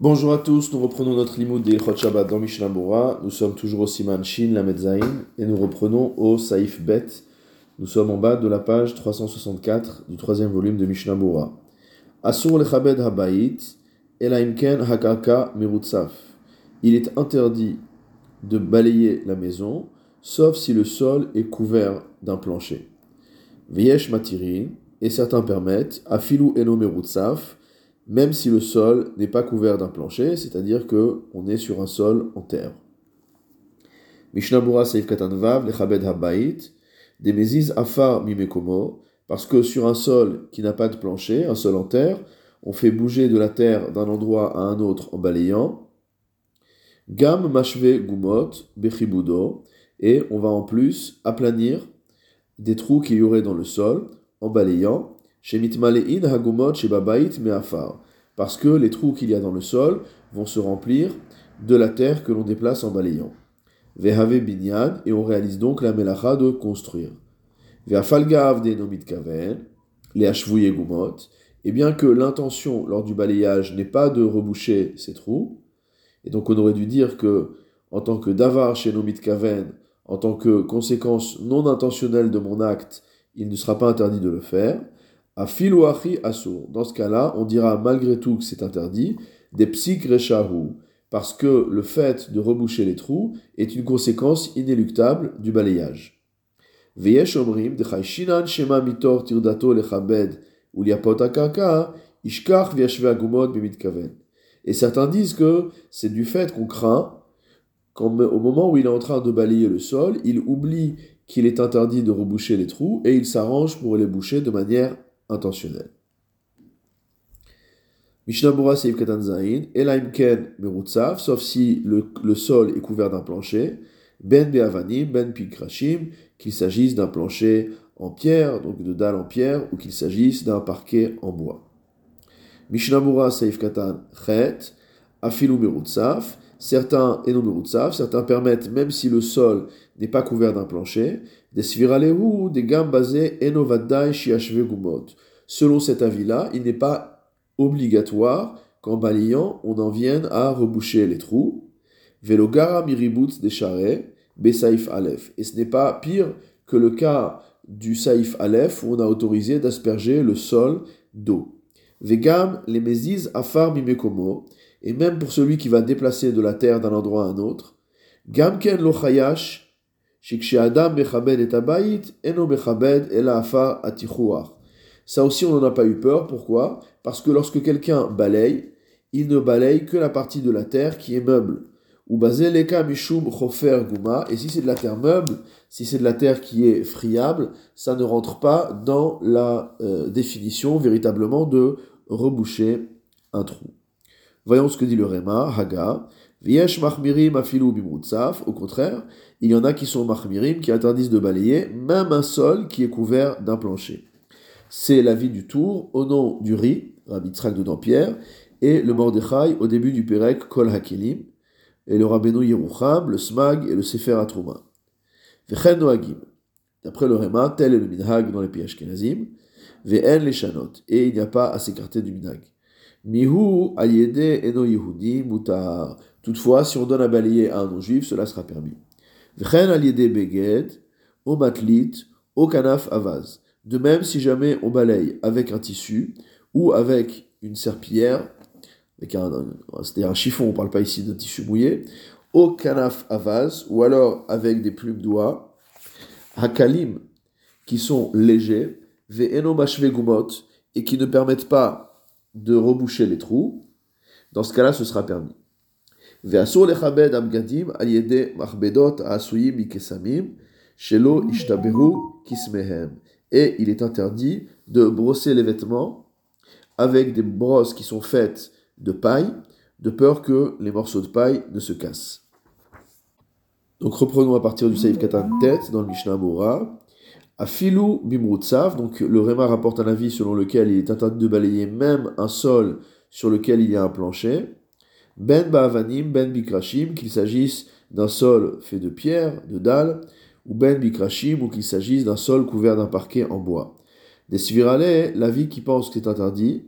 Bonjour à tous, nous reprenons notre limoud des Shabbat dans Mishnah. Nous sommes toujours au Siman Shin, la Medzaïn, et nous reprenons au Saïf Bet. Nous sommes en bas de la page 364 du troisième volume de Mishnah. Asur lechabed habayit, elaimken hakaka mirutsaf. Il est interdit de balayer la maison, sauf si le sol est couvert d'un plancher. Viesh matirin, et certains permettent, afilu eno mirutsaf, même si le sol n'est pas couvert d'un plancher, c'est-à-dire que on est sur un sol en terre. Mishnah Bura Seif Katanvav, Lechabed Habayit, des Méziz Afar Mimekomo, parce que sur un sol qui n'a pas de plancher, un sol en terre, on fait bouger de la terre d'un endroit à un autre en balayant. Gam Mashve Gumot, Bechibudo, et on va en plus aplanir des trous qu'il y aurait dans le sol en balayant. Parce que les trous qu'il y a dans le sol vont se remplir de la terre que l'on déplace en balayant. Vehave binyan, et on réalise donc la melacha de construire. Veafalgav de nomit kaven, les gumot, et bien que l'intention lors du balayage n'est pas de reboucher ces trous, et donc on aurait dû dire que, en tant que davar chez nomit kaven, en tant que conséquence non intentionnelle de mon acte, il ne sera pas interdit de le faire. Dans ce cas-là, on dira malgré tout que c'est interdit, des psych parce que le fait de reboucher les trous est une conséquence inéluctable du balayage. Veyesh omrim, shinan shema mitor tirdato lechabed, ou ishkach agumot kaven. Et certains disent que c'est du fait qu'on craint qu'au moment où il est en train de balayer le sol, il oublie qu'il est interdit de reboucher les trous et il s'arrange pour les boucher de manière intentionnel. Mishnah Bura Seif Katan Zain, Elaim Ken Merutsav, sauf si le, sol est couvert d'un plancher, Ben Beavanim, Ben Pikrashim, qu'il s'agisse d'un plancher en pierre, donc de dalles en pierre, ou qu'il s'agisse d'un parquet en bois. Mishnah Bura Seif Katan Chet, Afilu Merutsav, certains, et non certains permettent, même si le sol n'est pas couvert d'un plancher, des sviralehu, des gammes basées enovadai shiashve gumot. Selon cet avis-là, il n'est pas obligatoire qu'en balayant, on en vienne à reboucher les trous. Velogara miribut des charrets, besaif alef. Et ce n'est pas pire que le cas du saif alef où on a autorisé d'asperger le sol d'eau. Vegam les méziz afar mimekomo. Et même pour celui qui va déplacer de la terre d'un endroit à un autre. Gamken lo chayash ça aussi, on n'en a pas eu peur. Pourquoi? Parce que lorsque quelqu'un balaye, il ne balaye que la partie de la terre qui est meuble. Ou mishum guma. Et si c'est de la terre meuble, si c'est de la terre qui est friable, ça ne rentre pas dans la euh, définition véritablement de reboucher un trou. Voyons ce que dit le Réma, Haga. Viesh mahmirim afilu Au contraire, il y en a qui sont mahmirim, qui interdisent de balayer même un sol qui est couvert d'un plancher. C'est l'avis du tour au nom du riz, Rabbi Tzrak de Dampierre, et le Mordechai au début du Perek Kol Hakelim, et le Rabbeinu Yerucham, le Smag et le Sefer Atrouma. Vechen Noagim. D'après le Réma, tel est le Minhag dans les pays Ashkenazim. Ve'en les Shanot. Et il n'y a pas à s'écarter du Minhag. Mihu ayede eno Yehudi mutar. Toutefois, si on donne à balayer à un non-juif, cela sera permis. De même, si jamais on balaye avec un tissu ou avec une serpillière, c'est-à-dire un chiffon, on ne parle pas ici d'un tissu mouillé, au kanaf avaz, ou alors avec des plumes d'oie, hakalim, qui sont légers, ve'eno gumot, et qui ne permettent pas de reboucher les trous, dans ce cas-là, ce sera permis. Et il est interdit de brosser les vêtements avec des brosses qui sont faites de paille, de peur que les morceaux de paille ne se cassent. Donc reprenons à partir du Saïf Katan tête dans le Mishnah Mora. Afilu bimrutsav, donc le Réma rapporte un avis selon lequel il est interdit de balayer même un sol sur lequel il y a un plancher. Ben Ba'avanim, Ben Bikrashim, qu'il s'agisse d'un sol fait de pierre, de dalles, ou Ben Bikrashim, ou qu'il s'agisse d'un sol couvert d'un parquet en bois. Des Svirale, vie qui pense que c'est interdit.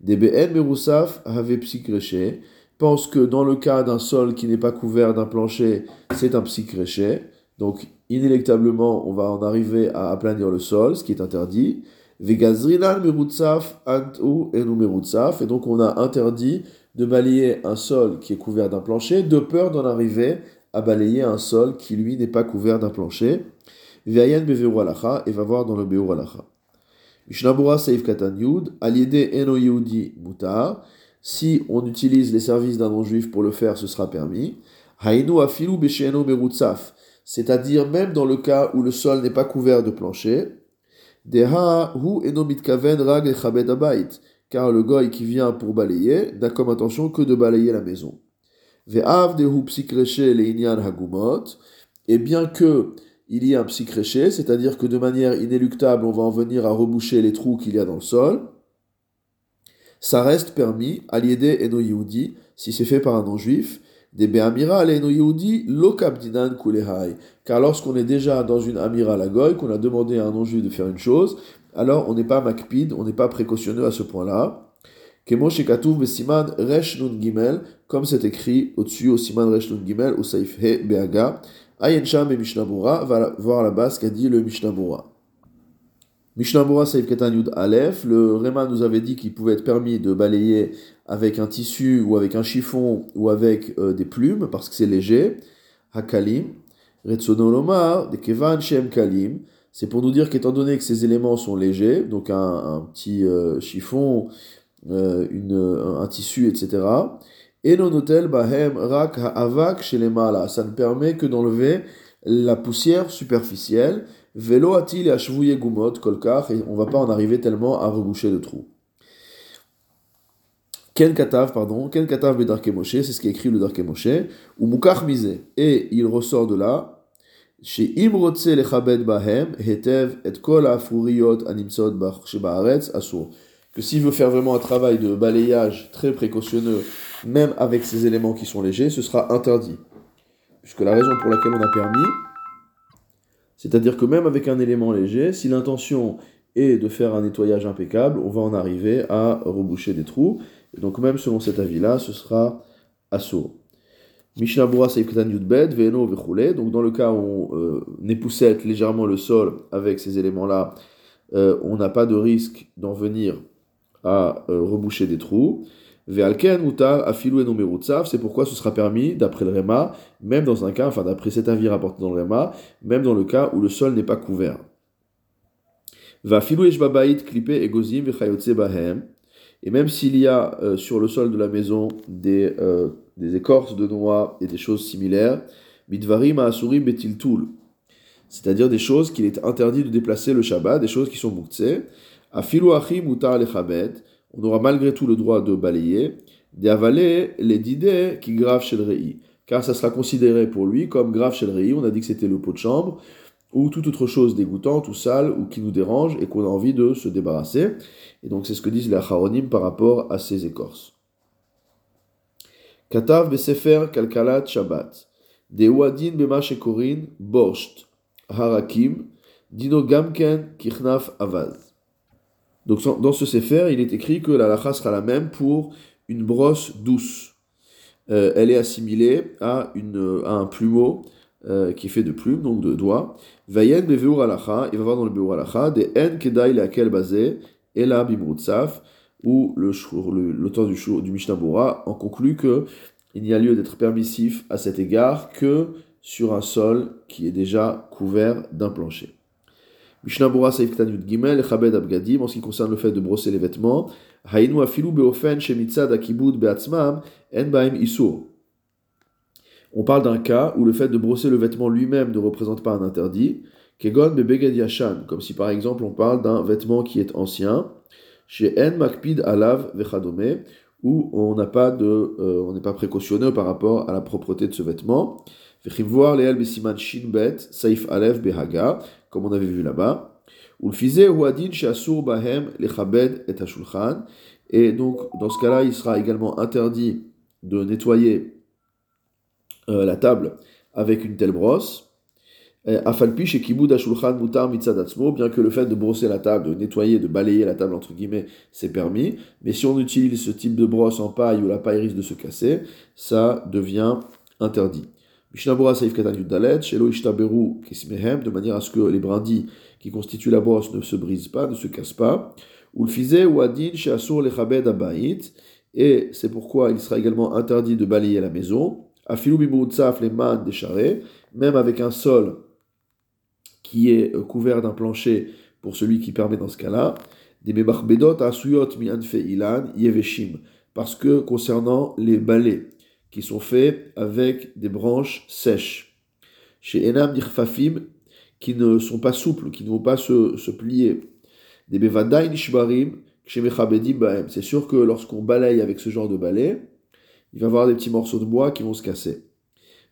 Des Ben Merusaf, Have Psikreche, pense que dans le cas d'un sol qui n'est pas couvert d'un plancher, c'est un psychréché. Donc, inéluctablement, on va en arriver à aplanir le sol, ce qui est interdit. Enu. Et donc, on a interdit de balayer un sol qui est couvert d'un plancher, de peur d'en arriver à balayer un sol qui, lui, n'est pas couvert d'un plancher. Alacha, et va voir dans le be'ur alacha. Mishnabura Saif Katan Yud, aliede eno yehudi mutar. Si on utilise les services d'un non-juif pour le faire, ce sera permis. Hainu afilu besheno merutsaf. C'est-à-dire même dans le cas où le sol n'est pas couvert de plancher. Deha hu eno mitkaven rag abayit. Car le goy qui vient pour balayer n'a comme intention que de balayer la maison. Et bien que il y a un psychréché, c'est-à-dire que de manière inéluctable, on va en venir à reboucher les trous qu'il y a dans le sol. Ça reste permis, aliédé eno yehudi, si c'est fait par un non-juif, des be'amira eno yehudi lokabdinan kulehai. Car lorsqu'on est déjà dans une amira la goy, qu'on a demandé à un non-juif de faire une chose, alors on n'est pas makpid, on n'est pas précautionneux à ce point-là. Resh gimel, comme c'est écrit au-dessus au siman resh nun gimel, au saif he be'aga, Ayensham et Mishnabura, va voir la base qu'a dit le Mishnabura. Mishnabura Saif Ketan Yud Aleph, le Réma nous avait dit qu'il pouvait être permis de balayer avec un tissu ou avec un chiffon ou avec euh, des plumes parce que c'est léger. Hakalim, Retsonoloma, de Kevan Shem Kalim, c'est pour nous dire qu'étant donné que ces éléments sont légers, donc un, petit euh, chiffon, euh, une, un tissu, etc., et non hôtel bahem rak avak chez les malas. Ça ne permet que d'enlever la poussière superficielle. Vélo a-t-il gumot kolkar et on va pas en arriver tellement à reboucher le trou. Ken katav, pardon, ken katav bedarke Moshe, c'est ce qui écrit le darke Moshe, ou mukach misé. Et il ressort de là, animsot ba'aretz asur. Que s'il veut faire vraiment un travail de balayage très précautionneux, même avec ces éléments qui sont légers, ce sera interdit. Puisque la raison pour laquelle on a permis, c'est-à-dire que même avec un élément léger, si l'intention est de faire un nettoyage impeccable, on va en arriver à reboucher des trous. Et donc même selon cet avis-là, ce sera assaut. Donc dans le cas où on euh, époussette légèrement le sol avec ces éléments-là, euh, on n'a pas de risque d'en venir à euh, reboucher des trous. C'est pourquoi ce sera permis, d'après le Réma, même dans un cas, enfin d'après cet avis rapporté dans le Réma, même dans le cas où le sol n'est pas couvert. Eshbabait klipe egozim bahem, et même s'il y a sur le sol de la maison des, des écorces de noix et des choses similaires, midvarim asurim betiltul, c'est-à-dire des choses qu'il est interdit de déplacer le Shabbat, des choses qui sont muktzeh, afilu achim mutar lechabed, on aura malgré tout le droit de balayer, d'avaler les didées qui gravent chez le rei. Car ça sera considéré pour lui comme grave chez le rei. On a dit que c'était le pot de chambre, ou toute autre chose dégoûtante ou sale, ou qui nous dérange, et qu'on a envie de se débarrasser. Et donc c'est ce que disent les acharonim par rapport à ces écorces. Donc dans ce Sefer, il est écrit que la lacha sera la même pour une brosse douce. Euh, elle est assimilée à, une, à un plumeau euh, qui fait de plumes, donc de doigts. Vayen beveur alacha, il va voir dans le beur alacha, des en kedai laquelle basé, et la bimrutsaf, où l'auteur du, du Mishnah Bora en conclut que il n'y a lieu d'être permissif à cet égard que sur un sol qui est déjà couvert d'un plancher. Mishnah Bora Saif Gimel, Chabed Abgadim, en ce qui concerne le fait de brosser les vêtements, Hainu Afilu Beofen Shemitzad Akibud Beatzmam, En Baim Isur. On parle d'un cas où le fait de brosser le vêtement lui-même ne représente pas un interdit, Kegon Bebeged Yashan, comme si par exemple on parle d'un vêtement qui est ancien, chez En Makpid Alav Vechadome, où on n'a pas de, euh, on n'est pas précautionneux par rapport à la propreté de ce vêtement. Vechivvoir Leal Besiman Shinbet, Saif Alev Behaga, comme on avait vu là-bas. Et donc, dans ce cas-là, il sera également interdit de nettoyer euh, la table avec une telle brosse. Afalpi chez Kibud Ashulchan Mutar Mitzadatzmo, bien que le fait de brosser la table, de nettoyer, de balayer la table, entre guillemets, c'est permis. Mais si on utilise ce type de brosse en paille où la paille risque de se casser, ça devient interdit. Mishnabura Saif Katan Yudalet, Shelo Ishtaberu Kismehem, de manière à ce que les brindilles qui constituent la brosse ne se brisent pas, ne se cassent pas. Ou le fizé ou adin chez Asur Lechabed Abayit, et c'est pourquoi il sera également interdit de balayer la maison. Afilou Bimoutsaf les man des même avec un sol qui est euh, couvert d'un plancher pour celui qui permet dans ce cas-là, parce que concernant les balais qui sont faits avec des branches sèches, chez enam nirfafim, qui ne sont pas souples, qui ne vont pas se, se plier, des bevadai nishbarim, c'est sûr que lorsqu'on balaye avec ce genre de balai, il va y avoir des petits morceaux de bois qui vont se casser.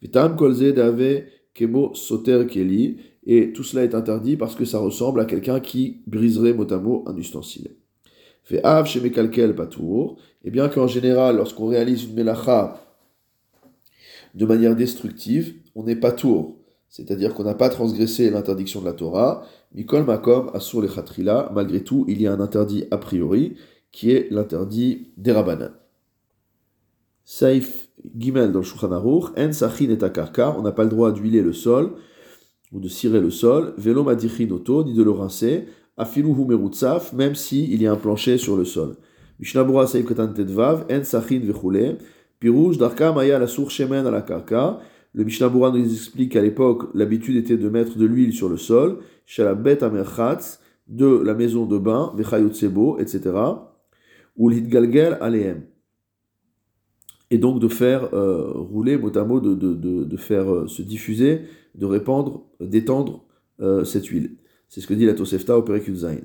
Vitam kolze dave kemo soter keli, et tout cela est interdit parce que ça ressemble à quelqu'un qui briserait mot à mot un ustensile. Fait av chez Mekalkel Patour, et bien qu'en général, lorsqu'on réalise une melacha de manière destructive, on n'est pas tour. C'est-à-dire qu'on n'a pas transgressé l'interdiction de la Torah. Mikol Makom Asur le Khatrila, malgré tout, il y a un interdit a priori, qui est l'interdit des Rabbanan. Saif Gimel dans le Shulchan En Sachin et Akarka, on n'a pas le droit d'huiler le sol, ou de cirer le sol, velo madichin ni de le rincer, afilu merutzaf, même si il y a un plancher sur le sol. Mishnabura saïf katan tedvav, en sachin vechule, pirouj darka maya la sour shemen à la karka. Le Mishnabura nous explique qu'à l'époque, l'habitude était de mettre de l'huile sur le sol, chez la bête amerchatz, de la maison de bain, sebo, etc. Ou l'hidgalgel aleem. Et donc de faire euh, rouler, mot à mot, de, de, de, de faire euh, se diffuser de répandre, d'étendre euh, cette huile. C'est ce que dit la Tosefta au Perekut Zain.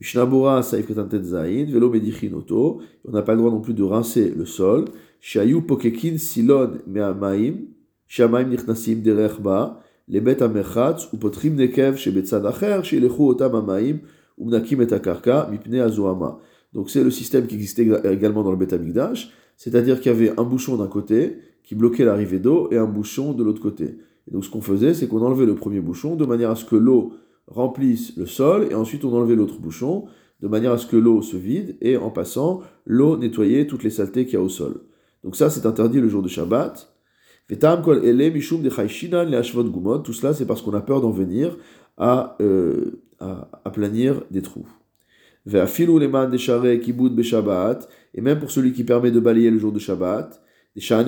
Mishnabura saif ketantet zain, velo medichinoto. On n'a pas le droit non plus de rincer le sol. Shayu pokekin silon me'amaim, shamaim nichnasim derechba, lebet amerchatz, ou potrim nekev shebetzad acher, shelechu otam amaim, umnakim et akarka, mipne azoama. Donc c'est le système qui existait également dans le Bet Amikdash, c'est-à-dire qu'il y avait un bouchon d'un côté qui bloquait l'arrivée d'eau et un bouchon de l'autre côté donc ce qu'on faisait, c'est qu'on enlevait le premier bouchon de manière à ce que l'eau remplisse le sol, et ensuite on enlevait l'autre bouchon de manière à ce que l'eau se vide, et en passant, l'eau nettoyait toutes les saletés qu'il y a au sol. Donc ça, c'est interdit le jour de Shabbat. Tout cela, c'est parce qu'on a peur d'en venir à, euh, à aplanir des trous. Et même pour celui qui permet de balayer le jour de Shabbat, c'est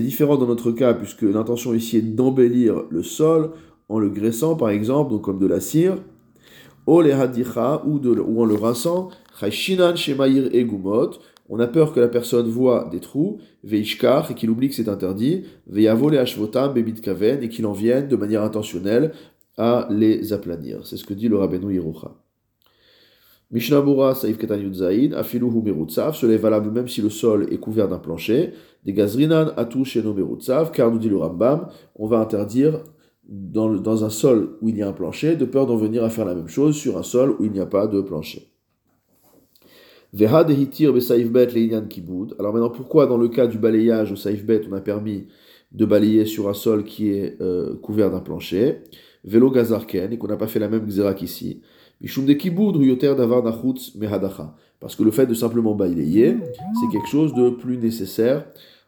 différent dans notre cas, puisque l'intention ici est d'embellir le sol en le graissant, par exemple, comme de la cire, ou, ou en le rinçant, on a peur que la personne voit des trous, veishkar, et qu'il oublie que c'est interdit, et qu'il en vienne de manière intentionnelle à les aplanir. C'est ce que dit le Rabbeinu Yerucha. Mishnabura Saif Ketan Yudzaïd, Afiluhu Merutsav, cela est valable même si le sol est couvert d'un plancher. Des Gazrinan Atu Sheno Merutsav, car nous dit le Rambam, on va interdire dans, un sol où il y a un plancher, de peur d'en venir à faire la même chose sur un sol où il n'y a pas de plancher. Veha Dehitir Besaif Bet Leinian Kibud. Alors maintenant, pourquoi dans le cas du balayage au Saif Bet, on a permis de balayer sur un sol qui est euh, couvert d'un plancher? Velo Gazarken, et qu'on n'a pas fait la même xérak ici parce que le fait de simplement balayer, c'est quelque chose de plus nécessaire,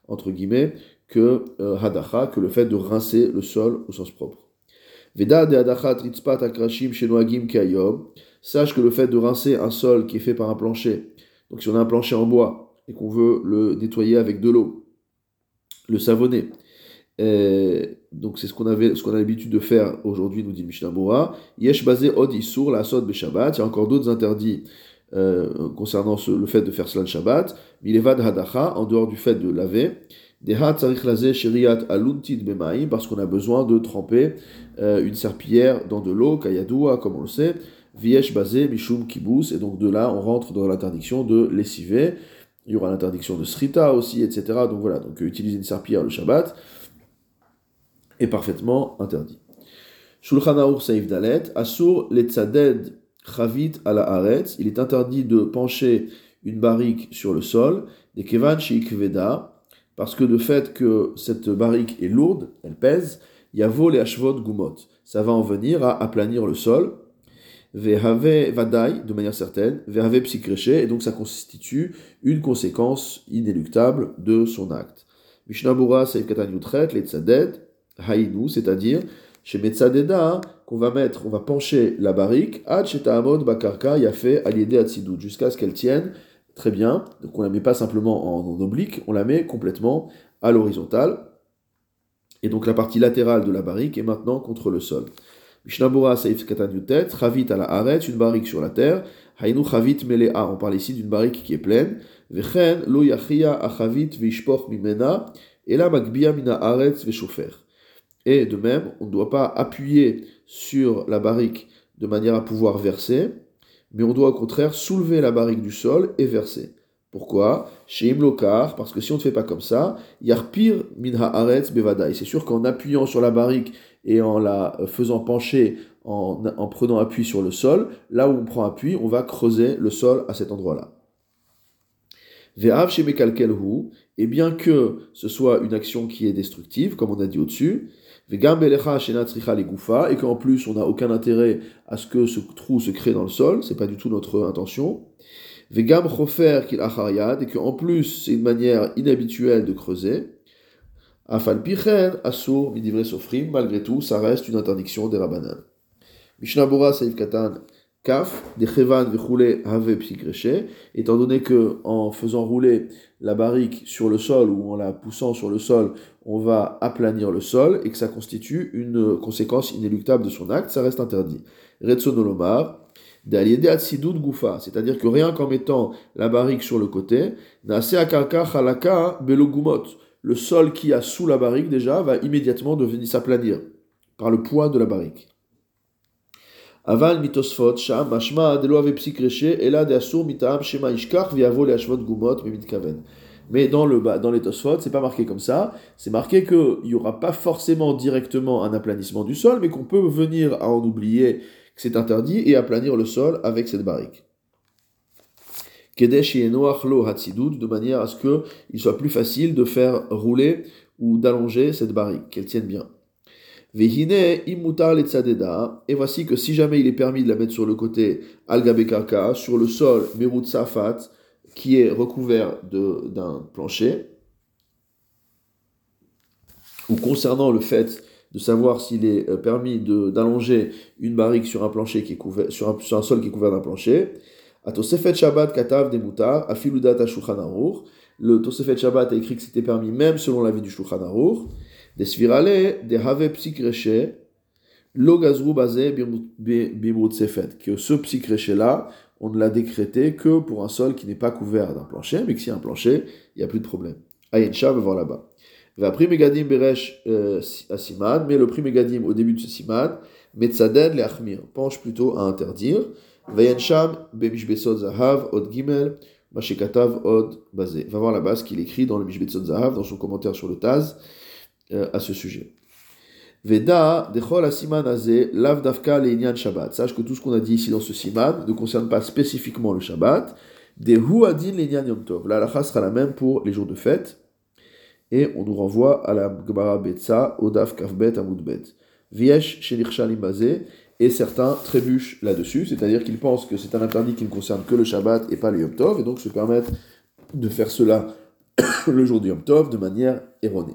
entre guillemets, que euh, hadacha, que le fait de rincer le sol au sens propre. Veda de hadacha akrashim kayom. Sache que le fait de rincer un sol qui est fait par un plancher, donc si on a un plancher en bois et qu'on veut le nettoyer avec de l'eau, le savonner, donc c'est ce qu'on avait, ce qu'on a l'habitude de faire aujourd'hui, nous dit Mishnah Bora. Yesh basé od isur la sod Shabbat. Il y a encore d'autres interdits euh, concernant le fait de faire cela le Shabbat. Milevad hadacha, en dehors du fait de laver. Dehat tzarich lazé shiriat aluntid bemaim, parce qu'on a besoin de tremper euh, une serpillière dans de l'eau, kayadoua, comme on le sait. Viesh basé mishum kibous, et donc de là on rentre dans l'interdiction de lessiver. Il y aura l'interdiction de srita aussi, etc. Donc voilà, donc utiliser une serpillière le Shabbat est parfaitement interdit. Shulchan Aruch Saif Dalet, Asur letzaded chavit à la haaretz, il est interdit de pencher une barrique sur le sol, des kevan shikveda, parce que de fait que cette barrique est lourde, elle pèse, yavo les ashvot gumot. Ça va en venir à aplanir le sol. Vehave vadai, de manière certaine, vehave psychréché, et donc ça constitue une conséquence inéluctable de son acte. Mishnabura Saïf Katan Yutret, les tzaded, haïnu, c'est-à-dire chez Metzadeda, qu'on va mettre, on va pencher la barrique, ad amod bakarka yafé aliédé atsidut, jusqu'à ce qu'elle tienne très bien. Donc on la met pas simplement en, oblique, on la met complètement à l'horizontale. Et donc la partie latérale de la barrique est maintenant contre le sol. Mishnabura Saif Katan Yutet, Chavit à la Haret, une barrique sur la terre. Hainu Chavit Melea, on parle ici d'une barrique qui est pleine. Vechen Lo Yachia Achavit Vishpoch Mimena, et la Magbia Mina Aretz Veshofer. Et de même, on ne doit pas appuyer sur la barrique de manière à pouvoir verser, mais on doit au contraire soulever la barrique du sol et verser. Pourquoi? Chez Imlokar, parce que si on ne fait pas comme ça, Yarpir Minha Aretz Bevadai. C'est sûr qu'en appuyant sur la barrique et en la faisant pencher, en, en prenant appui sur le sol, là où on prend appui, on va creuser le sol à cet endroit-là. Ve'av Shemekalkelhu, et bien que ce soit une action qui est destructive, comme on a dit au-dessus, et qu'en plus on n'a aucun intérêt à ce que ce trou se crée dans le sol, c'est pas du tout notre intention. Vegam chofer qu'il et qu'en plus c'est une manière inhabituelle de creuser. Afal pichen asur midivre sofrim, malgré tout ça reste une interdiction des rabanan. Mishnah Bora Saïf Katan kaf, des chevan étant donné que en faisant rouler la barrique sur le sol ou en la poussant sur le sol, on va aplanir le sol et que ça constitue une conséquence inéluctable de son acte, ça reste interdit. Retsonolomar, goufa, c'est-à-dire que rien qu'en mettant la barrique sur le côté, halaka belogumot, le sol qui a sous la barrique déjà va immédiatement devenir s'aplanir par le poids de la barrique. Aval mitosfot sham mashma de asur mitaam shema ishkar viavo le ashvot gumot. Mais dans, le, dans les Tosfot, c'est pas marqué comme ça. C'est marqué qu'il n'y aura pas forcément directement un aplanissement du sol, mais qu'on peut venir à en oublier que c'est interdit et aplanir le sol avec cette barrique. Kedesh de manière à ce qu'il soit plus facile de faire rouler ou d'allonger cette barrique, qu'elle tienne bien. Vehine imutar et voici que si jamais il est permis de la mettre sur le côté al sur le sol merut safat, qui est recouvert d'un plancher, ou concernant le fait de savoir s'il est euh, permis d'allonger une barrique sur un plancher qui est couvert, sur un, sur un sol qui est couvert d'un plancher, à Tosefet Shabbat Katav des Moutar, à Filudat le Tosefet Shabbat a écrit que c'était permis même selon l'avis du Shulchan Des Svirale, des Have Psikreche, Lo Gazru Bazé Bimrut Sefet, que ce Psikreche là, on ne l'a décrété que pour un sol qui n'est pas couvert d'un plancher, mais que s'il y a un plancher, il n'y a plus de problème. Aïncha va voir là-bas. Va prix Megadim Beresh euh, Asiman, mais le prix Megadim au début de ce Siman, Metzaden le Achmir, penche plutôt à interdire. Vayensham Bemishbesod Zahav Od Gimel, Mashekatav Od Bazé. Va voir là-bas ce qu'il écrit dans le Mishbesod Zahav, dans son commentaire sur le Taz, à ce sujet. Veda, dechol asiman azé, lav dafka le Shabbat. Sache que tout ce qu'on a dit ici dans ce siman ne concerne pas spécifiquement le Shabbat. De adin le Yom Tov. La halakha sera la même pour les jours de fête. Et on nous renvoie à la Gemara Betsa, Odaf Kafbet Amudbet. Viesh Shelirshalim Bazé. Et certains trébuchent là-dessus, c'est-à-dire qu'ils pensent que c'est un interdit qui ne concerne que le Shabbat et pas le Yom Tov, et donc se permettent de faire cela le jour du Yom Tov de manière erronée.